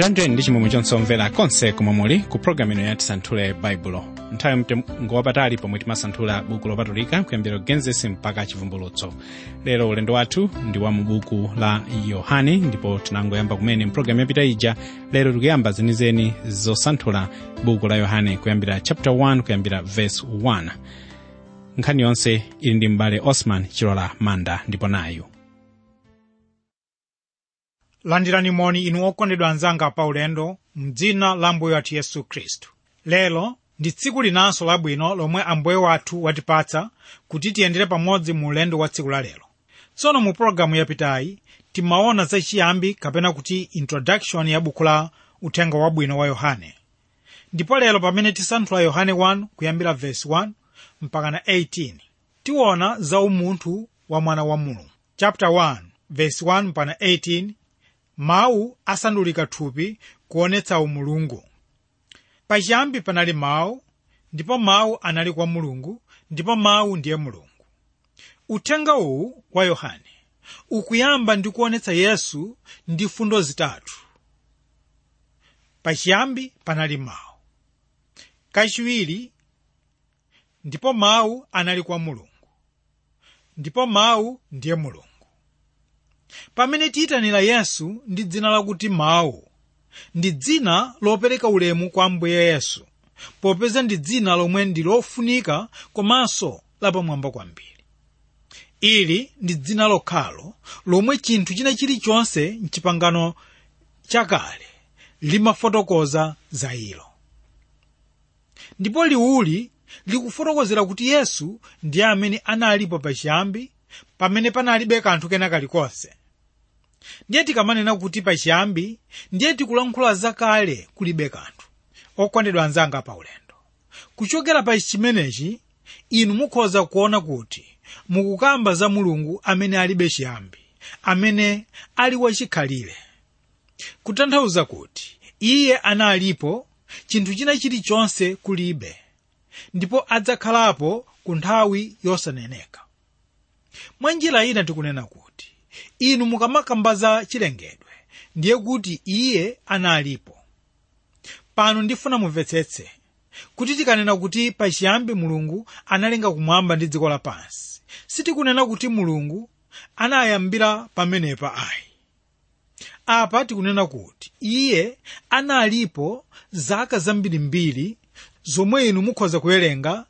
njanjeni ndi chimwemwe chonse omvera konse komwe muli ku programu ino yati santhule baibulo nthawi mtengo wapatali pomwe timasanthula buku lopatulika kuyambira genesis mpaka chivumbulutso lero ulendo wathu ndi wa mu buku la yohane ndipo tinangoyamba kumene mpulogalamu yapita ija. Lero tikuyamba zenizeni zosanthula buku la yohane kuyambira chapter 1 kuyambira verse 1 nkhani yonse ili ndi m'bale osman chilola manda ndipo nayu landirani moni inu okondedwa anzanga pa ulendo mdzina la mbuye wathu yesu khristu lero ndi tsiku linanso labwino lomwe ambuye wathu watipatsa kuti tiyendere pamodzi mu ulendo wa tsiku la lero tsono mu pologalamu yapitayi timaona zachiyambi kapena kuti introduction ya buku la uthenga wabwino wa yohane. Ndipo lero pamene tisanthula yohane 1 kuyambira vesi 1 mpaka na 18 tiona za umunthu wa mwana wa mulungu. Chapter 1 verse 1 mpaka 18 mawu asandulika thupi kuonetsa umulungu pachiyambi panali mawu ndipo mawu anali kwa mulungu ndipo mawu ndiye mulungu. Uthenga uwu wa yohane ukuyamba ndi kuonetsa yesu ndi fundo zitatu pachiyambi panali mawu kachiwiri ndipo mawu anali kwa mulungu ndipo mawu ndiye mulungu pamene tiyitanira yesu ndi dzina lakuti mawu ndi dzina lopereka ulemu kwa ambuye yesu popeza ndi dzina lomwe ndi lofunika komanso lapamwamba kwambiri. Ili ndi dzina lokhalo lomwe chinthu china chilichonse mchipangano chakale limafotokoza za ilo. Ndipo liwuli likufotokozera kuti yesu ndiye amene analipo pachiyambi pamene panalibe kanthu kena kalikonse ndiye tikamanena kuti pachiyambi ndiye tikulankhula zakale kulibe kanthu. Okondedwa anzanga pa ulendo. Kuchokera pa chimenechi inu mukhoza kuona kuti mukukamba za mulungu amene alibe chiyambi amene ali wachikhalire. Kutanthauza kuti iye analipo chinthu china chilichonse kulibe ndipo adzakhalapo ku nthawi yosaneneka. Mwa njira ina tikunena kuti inu mukamakamba chilengedwe ndiye kuti iye analipo. Pano ndifuna mumvetsetse kuti tikanena kuti pachiyambi mulungu analenga kumwamba ndi dziko lapansi. Sitikunena kuti mulungu anayambira pamenepa ayi. Apa tikunena kuti iye analipo zaka zambirimbiri zomwe inu mukhoza kuwerenga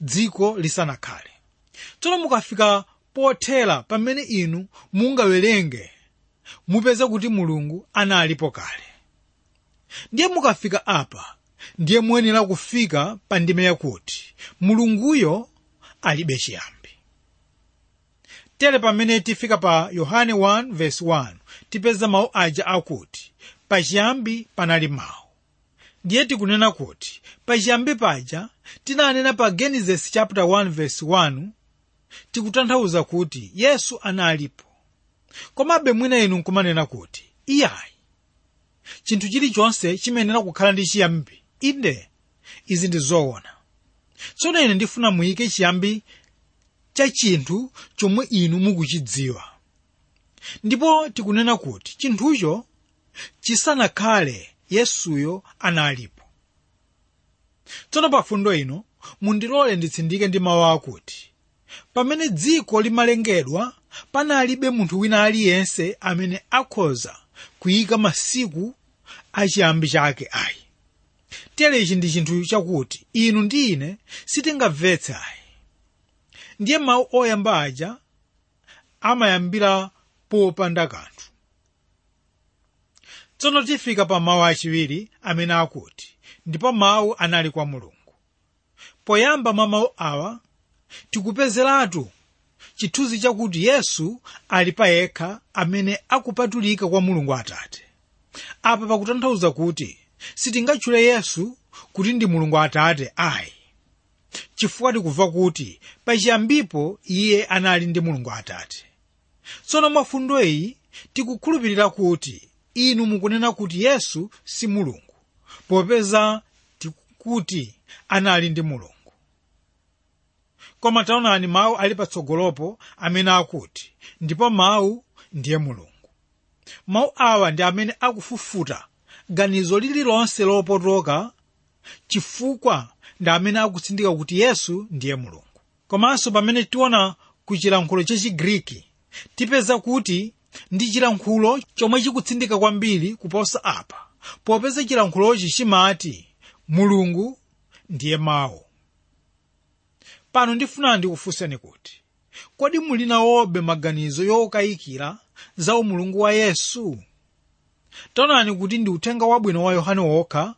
dziko lisanakhale. Tsono mukafika pothera pamene inu mungawerenge mupeza kuti mulungu analipo kale. Ndiye mukafika apa ndiye muyenera kufika pa ndime yakuti mulunguyo alibe chiyambi tere pamene tifika pa yohane 1:1 tipeza mawu aja akuti pachiyambi panali mawu. Ndiye tikunena kuti pachiyambi paja tinanena pa genesis chapter 1:1 tikutanthauza kuti yesu analipo. Komabe mwina inu nkumanena kuti iyayi chinthu chilichonse chimenera kukhala ndi chiyambi inde izi ndi zoona. Tsono ine ndifuna muyike chiyambi cha chinthu chomwe inu mukuchidziwa. Ndipo tikunena kuti chinthucho chisanakhale yesuyo analipo. Tsono pa fundo ino mundilole nditsindike ndi mawu akuti pamene dziko limalengedwa panalibe munthu wina aliyense amene akhoza kuyika masiku achiyambi chake ayi. Tere ichi ndi chinthu chakuti inu ndi ine sitingamvetse ayi ndiye mawu oyamba aja amayambira popanda kanthu. Tsono tifika pa mawu achiwiri amene akuti ndipo mawu anali kwa mulungu. Poyamba mwa mawu awa tikupezeratu. Chithunzi chakuti yesu ali pa yekha amene akupatulika kwa mulungu atate. Apa pakutanthauza kuti sitingatchule yesu kuti ndi mulungu atate ayi. Chifukwa tikumva kuti pachiyambipo iye anali ndi mulungu atate. Tsono mwafundo iyi tikukhulupirira kuti inu mukunena kuti yesu si mulungu popeza tikuti anali ndi mulungu koma taonani mawu ali patsogolopo amene akuti. Ndipo mawu ndiye mulungu. Mawu awa ndi amene akufufuta. Ganizo lililonse lopotoka chifukwa ndi amene akutsindika kuti yesu ndiye mulungu. Komanso pamene tiona ku chilankhulo chachigriki tipeza kuti ndi chilankhulo chomwe chikutsindika kwambiri kuposa apa. Popeza chilankhulochi chimati mulungu ndiye mawu pano ndifuna ndikufunseni kuti kodi muli nawobe maganizo yokayikira za umulungu wa yesu? Taonani kuti ndi uthenga wabwino wa yohane wokha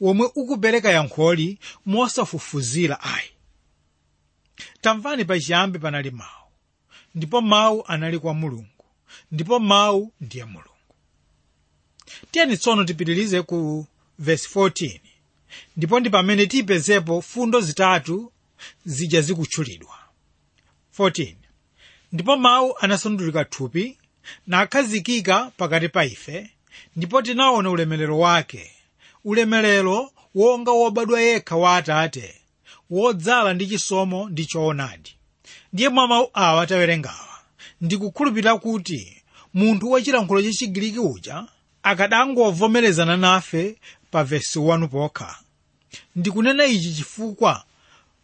womwe ukupereka yankholi mosafufuzira ayi. Tamvani pachiyambi panali mawu ndipo mawu anali kwa mulungu ndipo mawu ndiye mulungu. Tiyeni tsono tipitirize ku vesi 14 ndipo ndi pamene tiyipezepo fundo zitatu zija zikutchulidwa 14 ndipo mawu anasandulika thupi nakhazikika pakati pa ife ndipo tinaona ulemerero wake. Ulemerero wonga wobadwa yekha wa atate wodzala ndi chisomo ndi choonadi. Ndiye mwa mawu awa tawerengawa ndikukhulupirira kuti munthu wachilankhulo cha chigiriki uja akadangovomerezana nafe pa vesi 1 pokha. Ndikunena ichi chifukwa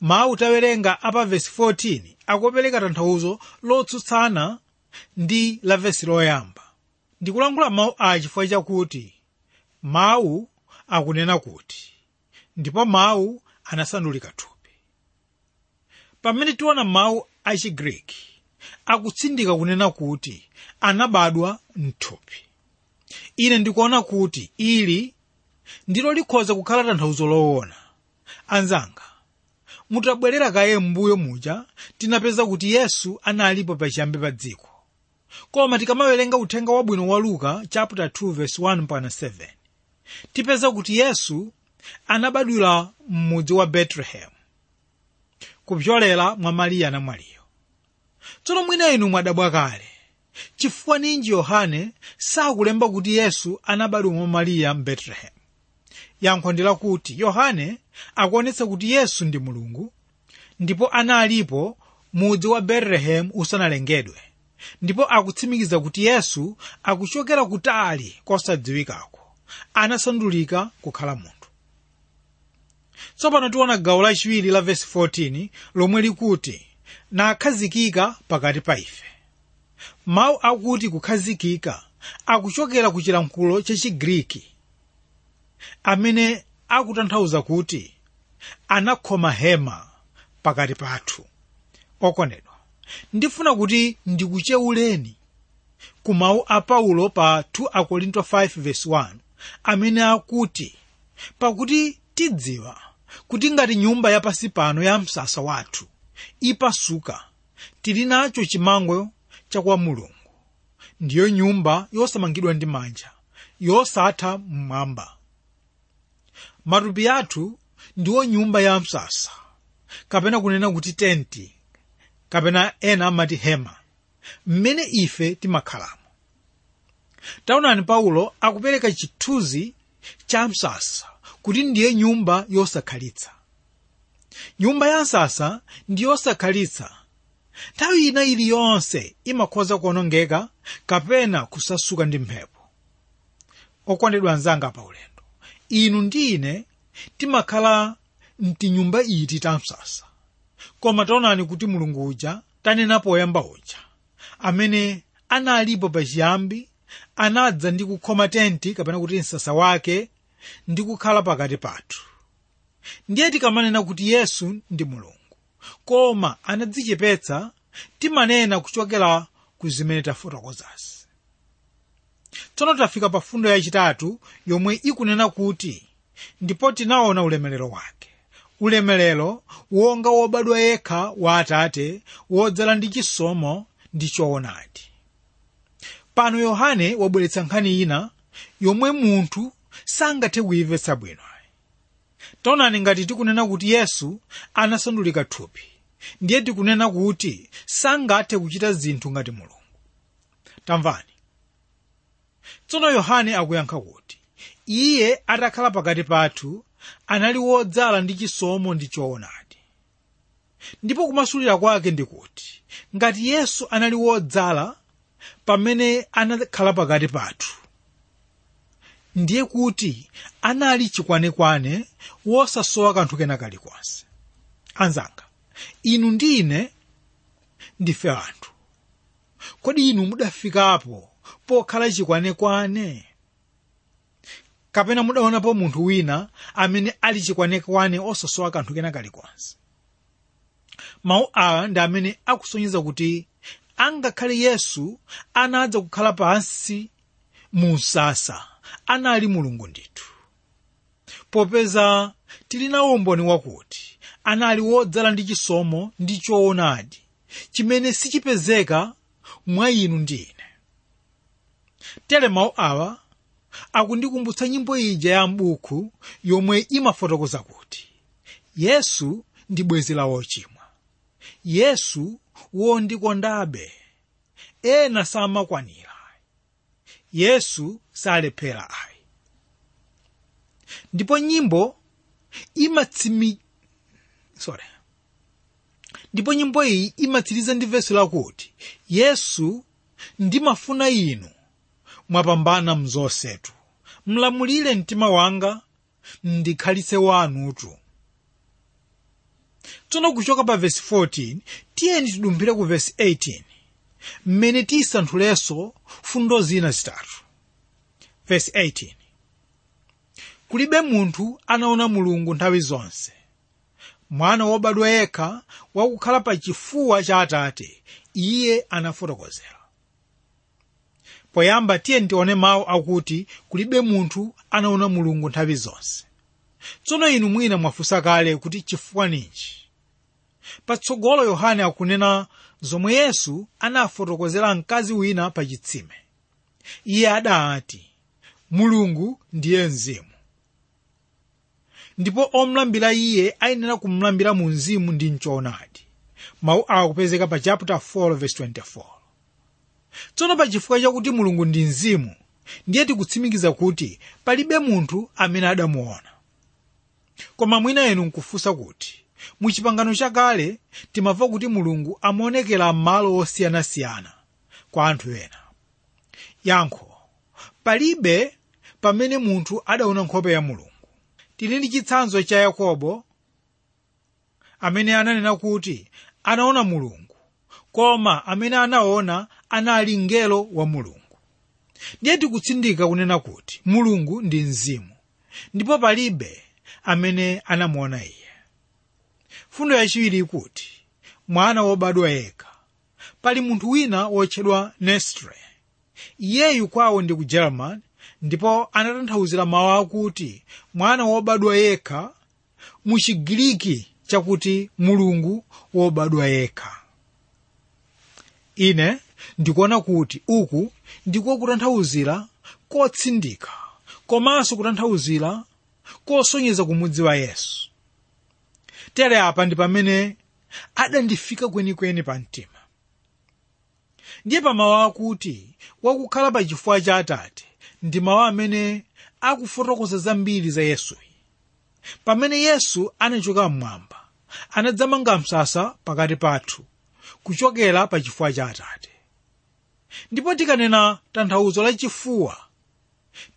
mawu tawerenga apa vesi 14 akupereka tanthauzo lotsutsana ndi la vesi loyamba. Ndikulankhula mawu a chifukwa chakuti mawu akunena kuti ndipo mawu anasandulika thupi. Pamene tiona mawu a chigriki akutsindika kunena kuti anabadwa mthupi ine ndikuona kuti ili ndilo likhoza kukhala tanthauzo loona. Anzanga mutabwerera kaye m'mbuyo muja tinapeza kuti yesu analipo pachiyambi pa dziko. Koma tikamawerenga uthenga wabwino wa luka chapter 2 verse 1 mpaka 7 tipeza kuti yesu anabadwira m'mudzi wa betelehemu kupyolera mwa mariya namwaliyo tsono mwina inu mwadabwa kale chifukwa ninji yohane sakulemba kuti yesu anabadwa mwa mariya m'betelehemu yankho lakuti yohane akuonetsa kuti yesu ndi mulungu ndipo analipo mudzi wa betelehemu usanalengedwe ndipo akutsimikiza kuti yesu akuchokera kutali kosadziwikako. Anasandulika kukhala munthu. Tsopano tiona gawo lachiwiri la vesi 14 lomwe likuti nakhazikika pakati pa ife. Mawu akuti kukhazikika akuchokera ku chilankhulo cha chigriki amene akutanthauza kuti anakhoma hema pakati pathu. Okonedwa ndifuna kuti ndikucheuleni ku mawu a paulo pa 2 akorinto 5:1 amene akuti pakuti tidziwa kuti ngati nyumba yapasi pano ya msasa wathu ipasuka tili nacho chimango chakwa mulungu. Ndiyo nyumba yosamangidwa ndi manja yosatha mmwamba matupi athu ndiwo nyumba ya msasa. Kapena kunena kuti tenti kapena ena amati hema. Mmene ife timakhalamo. Taonani paulo akupereka chithunzi cha msasa kuti ndiye nyumba yosakhalitsa nyumba ya msasa ndi yosakhalitsa nthawi ina iliyonse imakhoza kuonongeka kapena kusasuka ndi mphepo. Okondedwa anzanga pa ulendo inu ndi ine timakhala mtinyumba iti ta msasa. Koma taonani kuti mulungu uja tanena poyamba uja. Amene analipo pachiyambi anadza ndi kukhoma tenti kapena kuti msasa wake ndi kukhala pakati pathu. Ndiye tikamanena kuti yesu ndi mulungu. Koma anadzichepetsa timanena kuchokera ku zimene tafotokozazi tsono tafika pa fundo yachitatu yomwe ikunena kuti ndipo tinaona ulemerero wake. Ulemerero wonga wobadwa yekha wa atate wodzala ndi chisomo ndi choonadi. Pano yohane wabweretsa nkhani ina yomwe munthu sangathe kuimvetsa bwino. Taonani ngati tikunena kuti yesu anasandulika thupi. Ndiye tikunena kuti sangathe kuchita zinthu ngati mulungu. Tamvani tsono yohane akuyankha kuti iye atakhala pakati pathu anali wodzala ndi chisomo ndi choonadi. Ndipo kumasulira kwake ndikuti ngati yesu anali wodzala pamene anakhala pakati pathu ndiye kuti anali chikwanekwane wosasowa kanthu kena kalikonse anzanga inu ndi ine ndife anthu. Kodi inu mudafikapo pokhala chikwanekwane kapena mudaonapo munthu wina amene ali chikwanekwane osasowa kanthu kena kalikonse mawu awa ndi amene akusonyeza kuti angakhale yesu anadza kukhala pansi mu msasa anali mulungu ndithu. Popeza tili nawo umboni wakuti anali wodzala ndi chisomo ndi choonadi chimene sichipezeka mwa inu ndi ine tere mawu awa akundikumbutsa nyimbo ija ya m'buku yomwe imafotokoza kuti yesu ndi bwenzi la wochimwa. Yesu wondikondabe ena samakwanira. Yesu salephera ayi. Ndipo nyimbo imatsimi sorry. Ndipo nyimbo iyi imatsiriza ndi vesi lakuti yesu ndimafuna inu mwapambana mzonsetu mlamulire mtima wanga ndikhalitse wanutu tsono kuchoka pa vesi 14 tiyeni tidumphire ku vesi 18 mmene tiyisanthulenso fundo zina zitatu. Vesi 18 kulibe munthu anaona mulungu nthawi zonse. Mwana wobadwa yekha wakukhala pa chifuwa cha atate iye anafotokozera poyamba tiye ndione mawu akuti kulibe munthu anaona mulungu nthawi zonse. Tsono inu mwina mwafunsa kale kuti chifukwa ninji patsogolo yohane akunena zomwe yesu anafotokozera mkazi wina pa chitsime. Iye adati mulungu ndiye mzimu ndipo omulambira iye ayenera kumulambira mu mzimu ndi mchoonadi mawu akupezeka pa chapter 4 verse 24 tsono pa chifukwa chakuti mulungu ndi mzimu ndiye tikutsimikiza kuti palibe munthu amene adamuona. Koma mwina inu nkufunsa kuti mu chipangano chakale timamva kuti mulungu amaonekera m'malo osiyanasiyana kwa anthu ena. Yankho palibe pamene munthu adaona nkhope ya mulungu. Tili ndi chitsanzo cha yakobo amene ananena kuti anaona mulungu koma amene anaona anali mngelo wa mulungu. Ndiye tikutsindika kunena kuti mulungu ndi mzimu ndipo palibe amene anamuona iye. Fundo yachiwiri ikuti mwana wobadwa yekha pali munthu wina wotchedwa nestre. Iyeyu kwawo ndi ku german ndipo anatanthauzira mawu akuti mwana wobadwa yekha mu chigiriki chakuti mulungu wobadwa yekha. Ine ndikuona kuti uku ndiko kutanthauzira kotsindika komanso kutanthauzira kosonyeza kumudziwa yesu. Tere apa ndi pamene adandifika kwenikweni pa mtima. Ndiye pa mawu akuti wakukhala pa chifuwa cha atate ndi mawu amene akufotokoza zambiri za yesuyi. Pamene yesu anachoka mmwamba anadzamanga msasa pakati pathu kuchokera pa chifuwa cha atate ndipo tikanena tanthauzo lachifuwa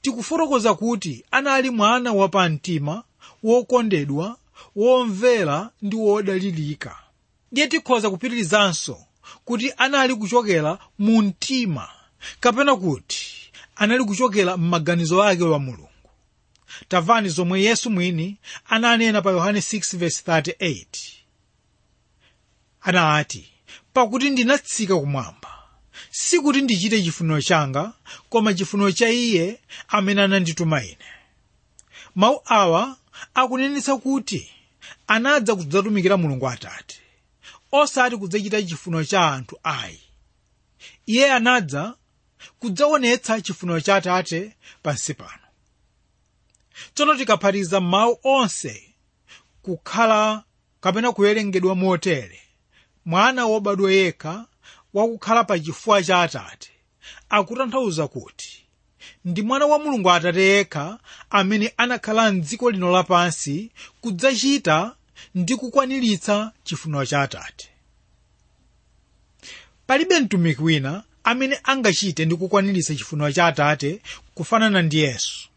tikufotokoza kuti anali mwana wapamtima wokondedwa womvera ndi wodalirika ndiye tikhoza kupitirizanso kuti anali kuchokera mu mtima kapena kuti anali kuchokera m'maganizo ake wa mulungu. Tamvani zomwe yesu mwini ananena pa yohane 6:38 anati pakuti ndinatsika kumwamba sikuti ndichite chifuniro changa koma chifuniro cha iye amene anandituma ine. Mawu awa akunenetsa kuti anadza kudzatumikira mulungu atate osati kudzachita chifuniro cha anthu ayi. Iye anadza kudzaonetsa chifuniro cha atate pansi pano. Tsono tikaphatiza mawu onse kukhala kapena kuwerengedwa motere mwana wobadwa yekha wakukhala pa chifukwa cha atate. Akutanthauza kuti ndi mwana wa mulungu atate yekha amene anakhala mdziko lino lapansi kudzachita ndi kukwaniritsa chifuniro cha atate. Palibe mtumiki wina amene angachite ndi kukwaniritsa chifuniro cha atate kufanana ndi yesu.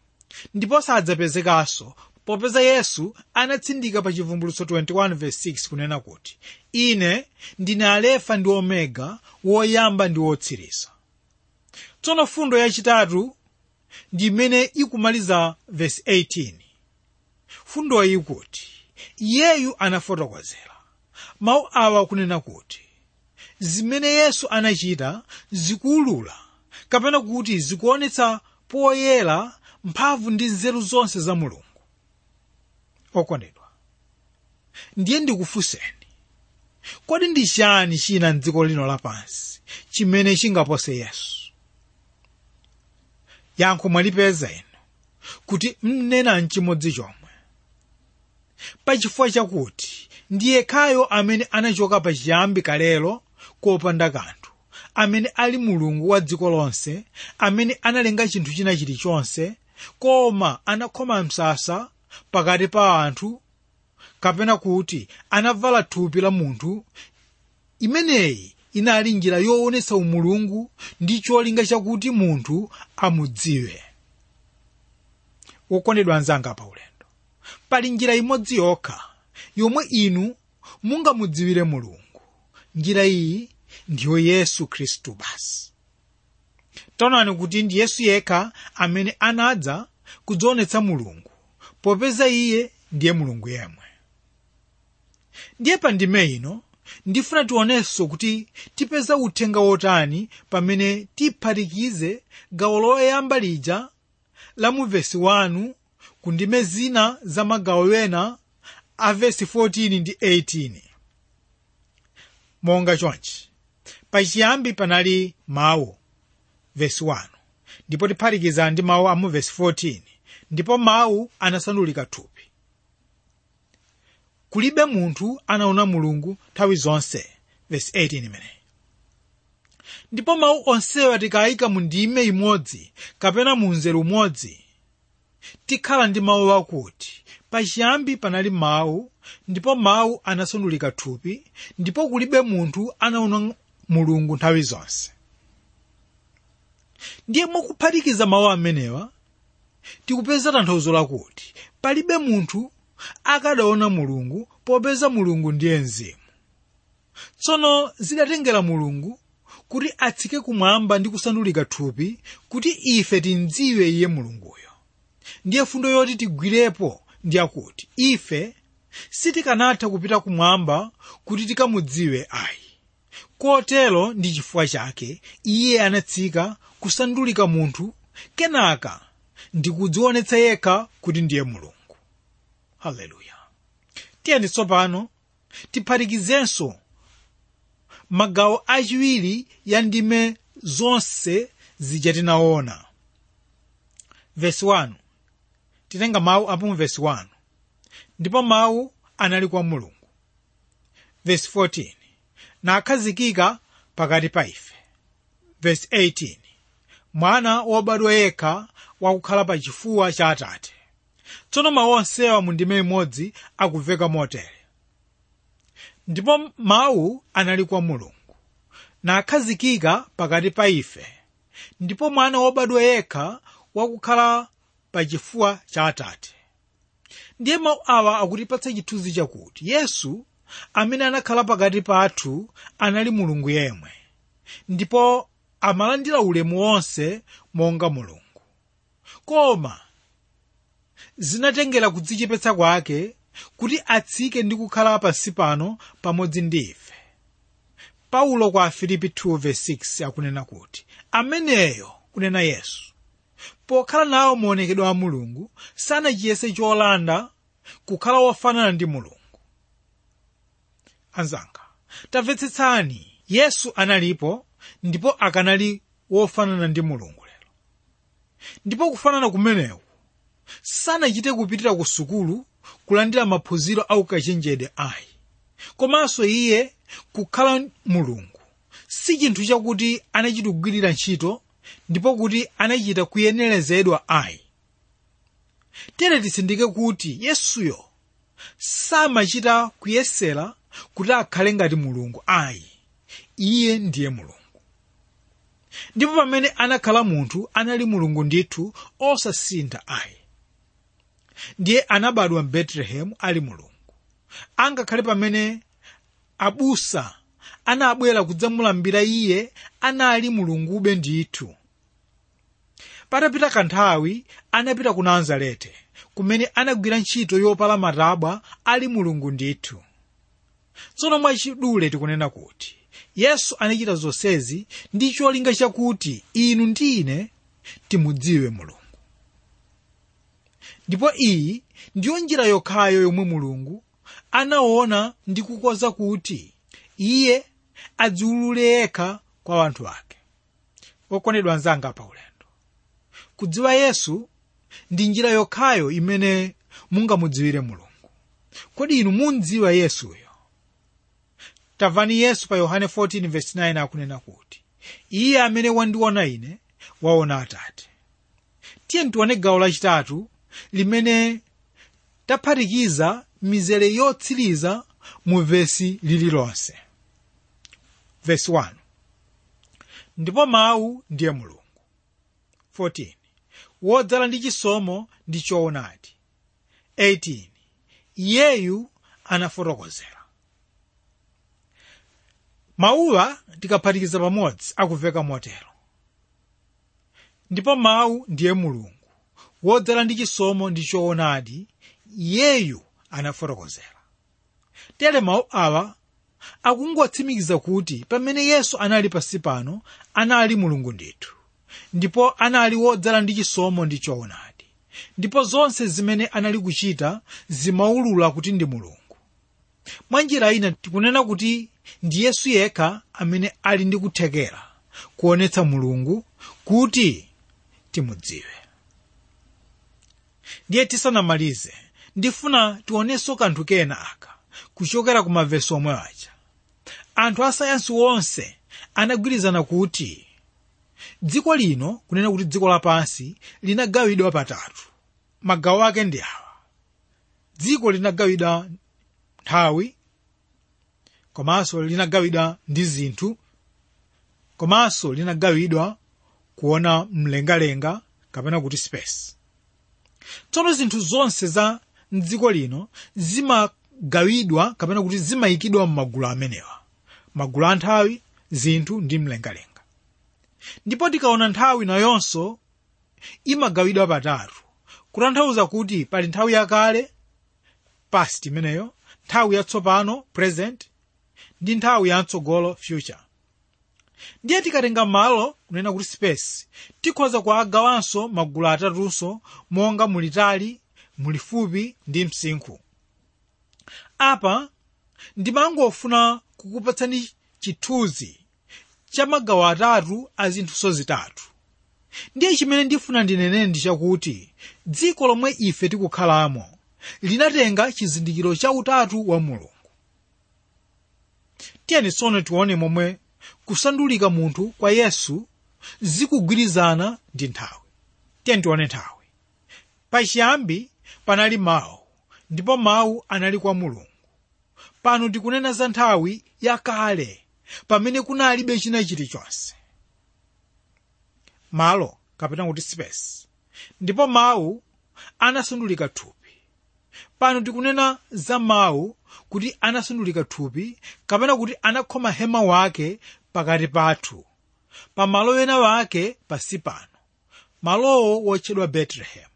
Ndipo sadzapezekanso popeza yesu anatsindika pa chivumbulutso 21:6 kunena kuti ine ndine alefa ndi omega woyamba ndi wotsiriza tsono fundo yachitatu ndi imene ikumaliza vesi 18 fundoyi ikuti iyeyu anafotokozera. Mawu awa kunena kuti zimene yesu anachita zikuwulula kapena kuti zikuonetsa poyera mphamvu ndi nzeru zonse za mulungu okondedwa ndiye ndikufunseni kodi ndi chani china mdziko lino lapansi chimene chingapose yesu? Yankho mwalipeza inu kuti mnena mchimodzi chomwe. Pachifukwa chakuti ndiye khayo amene anachoka pachiyambi kalelo kopanda kanthu amene ali mulungu wa dziko lonse amene analenga chinthu china chilichonse koma anakhoma msasa pakati pa anthu kapena kuti anavala thupi la munthu imeneyi inali njira yoonetsa umulungu ndi cholinga chakuti munthu amudziwe. Wokondedwa anzanga pa ulendo pali njira imodzi yokha yomwe inu mungamudziwire mulungu. Njira iyi ndiyo yesu khristu basi. Taonani kuti ndi yesu yekha amene anadza kudzionetsa mulungu popeza iye ndiye mulungu yemwe. Ndiye pa ndime ino ndifuna tionenso kuti tipeza uthenga wotani pamene tiphatikize gawo loyamba lija la mu vesi 1 ku ndime zina za magawo ena a vesi 14 ndi 18 monga chonchi pachiyambi panali mawu vesi 1 ndipo tiphatikiza ndi mawu a mu vesi 14 ndipo mawu anasandulika thupi. Kulibe munthu anaona mulungu nthawi zonse vesi 18 imeneyi ndipo mawu onsewa tikayika mu ndime imodzi kapena mu mzere umodzi tikhala ndi mawu akuti pachiyambi panali mawu ndipo mawu anasandulika thupi ndipo kulibe munthu anaona mulungu nthawi zonse. Ndiye mwakuphatikiza mawu amenewa tikupeza tanthauzo lakuti palibe munthu akadaona mulungu popeza mulungu ndiye mzimu tsono zidatengera mulungu kuti atsike kumwamba ndi kusandulika thupi kuti ife timdziwe iye mulunguyo. Ndiye fundo yoti tigwirepo ndi akuti ife sitikanatha kupita kumwamba kuti tikamudziwe ayi. Kotero ndi chifukwa chake iye anatsika kusandulika munthu kenaka ndi kudzionetsa yekha kuti ndiye mulungu. Haleluya. Tiyeni tsopano tiphatikizenso magawo achiwiri ya ndime zonse zija tinaona vesi 1 titenga mawu apo mu vesi 1 ndipo mawu anali kwa mulungu. Vesi 14 nakhazikika pakati pa ife. Vesi 18 mwana wobadwa yekha wakukhala pa chifuwa cha atate. Tsono mawu onsewa mu ndime imodzi akuveka motere ndipo mawu anali kwa mulungu nakhazikika pakati pa ife. Ndipo mwana wobadwa yekha wakukhala pa chifuwa cha atate. Ndiye mawu awa akutipatsa chithunzi chakuti yesu amene anakhala pakati pathu anali mulungu yemwe. Ndipo amalandira ulemu wonse monga mulungu koma. Zinatengera kudzichepetsa kwake kuti atsike ndi kukhala pansi pano pamodzi ndi ife. Paulo kwa filipi 2:6 akunena kuti ameneyo kunena yesu pokhala nawo maonekedwe a mulungu sanachiyese cholanda kukhala wofanana ndi mulungu. Anzanga tamvetsetsani yesu analipo ndipo akanali wofanana ndi mulungu ndipo kufanana kumeneku sanachite kupitira ku sukulu kulandira maphunziro aukachenjede ayi. Komanso iye kukhala mulungu. Si chinthu chakuti anachitogwirira ntchito ndipo kuti anachita kuyenerezedwa ayi. Tere tisindike kuti yesuyo samachita kuyesera kuti akhale ngati mulungu ayi. Iye ndiye mulungu ndipo pamene anakhala munthu anali mulungu ndithu osasintha ayi. Ndiye anabadwa m'betelehemu ali mulungu. Angakhale pamene abusa anabwera kudzamulambira iye anali mulungube ndithu. Patapita kanthawi anapita ku nazarete kumene anagwira ntchito yopala matabwa ali mulungu ndithu. Tsono mwachidule tikunena kuti yesu anachita zonsezi ndi cholinga chakuti inu ndi ine timudziwe mulungu. Ndipo iyi ndiyo njira yokhayo yomwe mulungu anaona ndi kukonza kuti iye adziwulule yekha kwa anthu ake. Okondedwa anzanga pa ulendo kudziwa yesu ndi njira yokhayo imene mungamudziwire mulungu. Kodi inu mundziwa yesuyo tamvani yesu pa yohane 14:9 akunena kuti iye amene wandiona ine waona atate. Tiye tione gawo lachitatu limene taphatikiza mizere yotsiriza mu vesi lililonse vesi 1 ndipo mawu ndiye mulungu. 14 wodzala ndi chisomo ndi choonadi. 18 iyeyu anafotokozera mawuwa tikaphatikiza pamodzi akuveka motero. Ndipo mawu ndiye mulungu wodzala ndi chisomo ndi choonadi iyeyu anafotokozera. Tere mawu awa akungotsimikiza kuti pamene yesu anali pansi pano anali mulungu ndithu ndipo anali wodzala ndi chisomo ndi choonadi. Ndipo zonse zimene anali kuchita zimaulula kuti ndi mulungu. Mwa ina tikunena kuti ndi yesu yekha amene ali ndi kuthekera kuonetsa mulungu kuti timudziwe. Ndiye tisanamalize ndifuna tionenso kanthu kena aka kuchokera ku mavesi omwe aja. Anthu asayansi onse anagwirizana kuti dziko lino kunena kuti dziko lapansi linagawidwa patatu magawo ake ndi awa. Dziko linagawidwa nthawi komanso linagawidwa ndi zinthu. Komanso linagawidwa kuona mlengalenga kapena kuti space. Tsono zinthu zonse za mdziko lino zimagawidwa kapena kuti zimayikidwa m'magulu amenewa. Magulu a nthawi zinthu ndi mlengalenga. Ndipo tikaona nthawi nayonso imagawidwa patatu. Kutanthauza kuti pali nthawi yakale past imeneyo nthawi yatsopano present ndi nthawi yatsogolo future. Ndiye tikatenga malo kunena kuti space tikhoza kuagawanso magulu atatunso monga mulitali mulifupi ndi msinkhu. Apa ndimangofuna kukupatsani chithunzi cha magawo atatu a zinthuso zitatu ndiye chimene ndifuna ndinene ndi chakuti dziko lomwe ife tikukhalamo linatenga chizindikiro cha utatu wa mulungu tiyeni tsono tione momwe kusandulika munthu kwa yesu zikugwirizana ndi nthawi. Tiyeni tione nthawi. Pachiyambi panali mawu ndipo mawu anali kwa mulungu. Pano tikunena za nthawi yakale pamene kunalibe china chilichonse malo kapena kuti space. Ndipo mawu anasandulika thupi pano tikunena za mawu kuti anasandulika thupi kapena kuti anakhoma hema wake pakati pathu. Pa malo ena wake pasi pano. Malowo wotchedwa betelehemu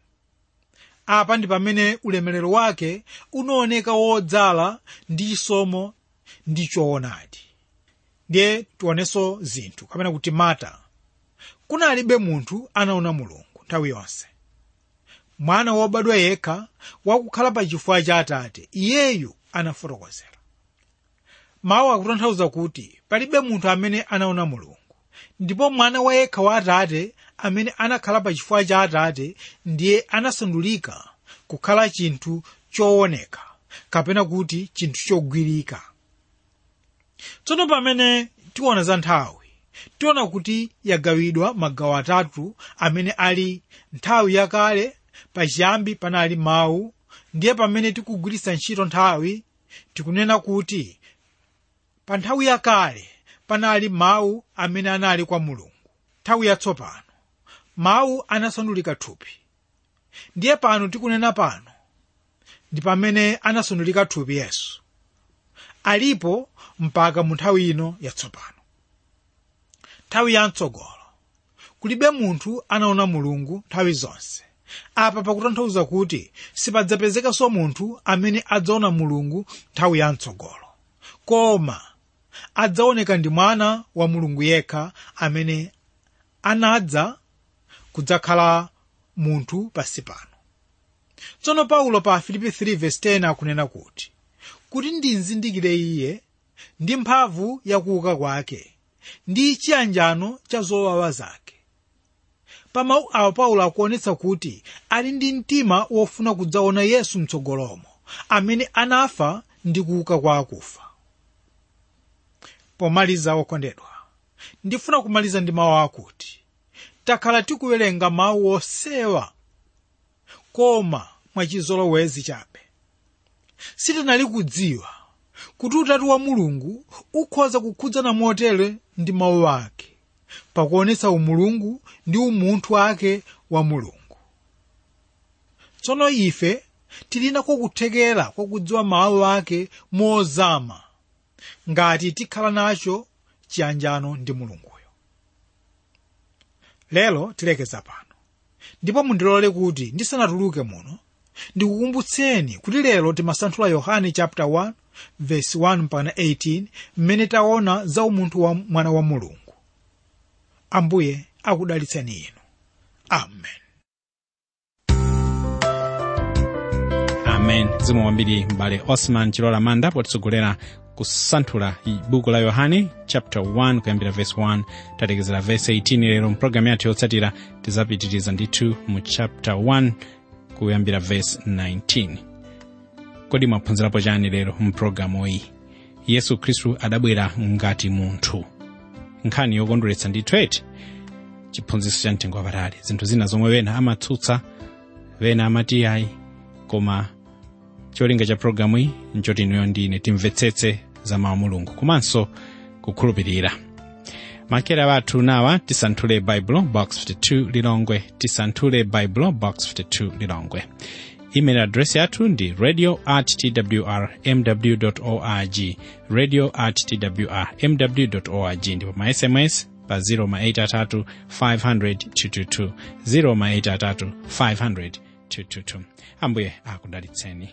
apa ndi pamene ulemerero wake unaoneka wodzala ndi chisomo ndi choonadi. Ndiye tionenso zinthu kapena kuti mata kunalibe munthu anaona mulungu nthawi yonse mwana wobadwa yekha wakukhala pa cha atate iyeyu anafotokozera. Mawu akutanthauza kuti palibe munthu amene anaona mulungu. Ndipo mwana wa yekha wa atate amene anakhala pa chifukwa cha atate ndiye anasandulika kukhala chinthu chooneka kapena kuti chinthu chogwirika. Tsono pamene tiona za nthawi tiona kuti yagawidwa magawo atatu amene ali nthawi yakale pachiyambi panali mawu ndiye pamene tikugwiritsa ntchito nthawi tikunena kuti pa nthawi yakale panali mawu amene anali kwa mulungu. Nthawi yatsopano mawu anasandulika thupi. Ndiye pano tikunena pano ndi pamene anasunulika thupi yesu. Alipo mpaka mu nthawi ino yatsopano nthawi yamtsogolo kulibe munthu anaona mulungu nthawi zonse apa pakutanthauza kuti sipadzapezekanso munthu amene adzaona mulungu nthawi yamtsogolo koma adzaoneka ndi mwana wa mulungu yekha amene anadza kudzakhala munthu pansi pano. Tsono paulo pa filipi 3:10 akunena kuti kuti ndizindikire iye ndi mphamvu yakuuka kwake ndi chiyanjano cha zowawa zake pa mawu awo paulo akuonetsa kuti ali ndi mtima wofuna kudzaona yesu mtsogolomo. Amene anafa ndi kuuka kwa akufa. Pomaliza wokondedwa ndifuna kumaliza ndi mawu akuti takhala tikuwerenga mawu osewa koma mwachizolowezi chabe. Sitinali kudziwa kuti utatu wa mulungu ukhoza kukhudzana motere ndi mawu ake pakuonetsa umulungu ndi umunthu wake wa mulungu. Tsono ife tili nako kuthekera kwakudziwa mawu ake mozama ngati tikhala nacho chiyanjano ndi mulunguyo. Lero tilekeza pano ndipo mundilole kuti ndisanatuluke muno ndikukumbutseni kuti lero timasanthula yohane chapter 1 verse 1 mpaka 18 mmene taona za umunthu wa mwana wa mulungu ambuye akudalitseni inu amen. Amen. Zikomo kwambiri m'bale. Osman chilola manda potsogolera kusanthula buku la yohane chapter 1 kuyambira verse 1 tatekezera verse 18 lero mpulogalamu yathu yotsatira tizapitiriza ndithu mu chapter 1 kuyambira verse 19 kodi mwaphunzirapo chani lero mpulogalamu iyi yesu khristu adabwera ngati munthu nkhani yokondweretsa ndithu eti chiphunzitso cha mtengo wapatali zinthu zina zomwe wena amatsutsa wena amati ayi koma cholinga cha pulogalamu iyi nchoti inuyo ndine timvetsetse za mawu mulungu. Komanso kukhulupirira. Makera wathu nawa tisanthule baibulo box 52 lilongwe. Tisanthule baibulo box 52 lilongwe email address yathu ndi radio at twr mw org radio at twr mw org ndipo ma sms pa 0 ma 8 500 222 0 ma 8 500 222 ambuye akudalitseni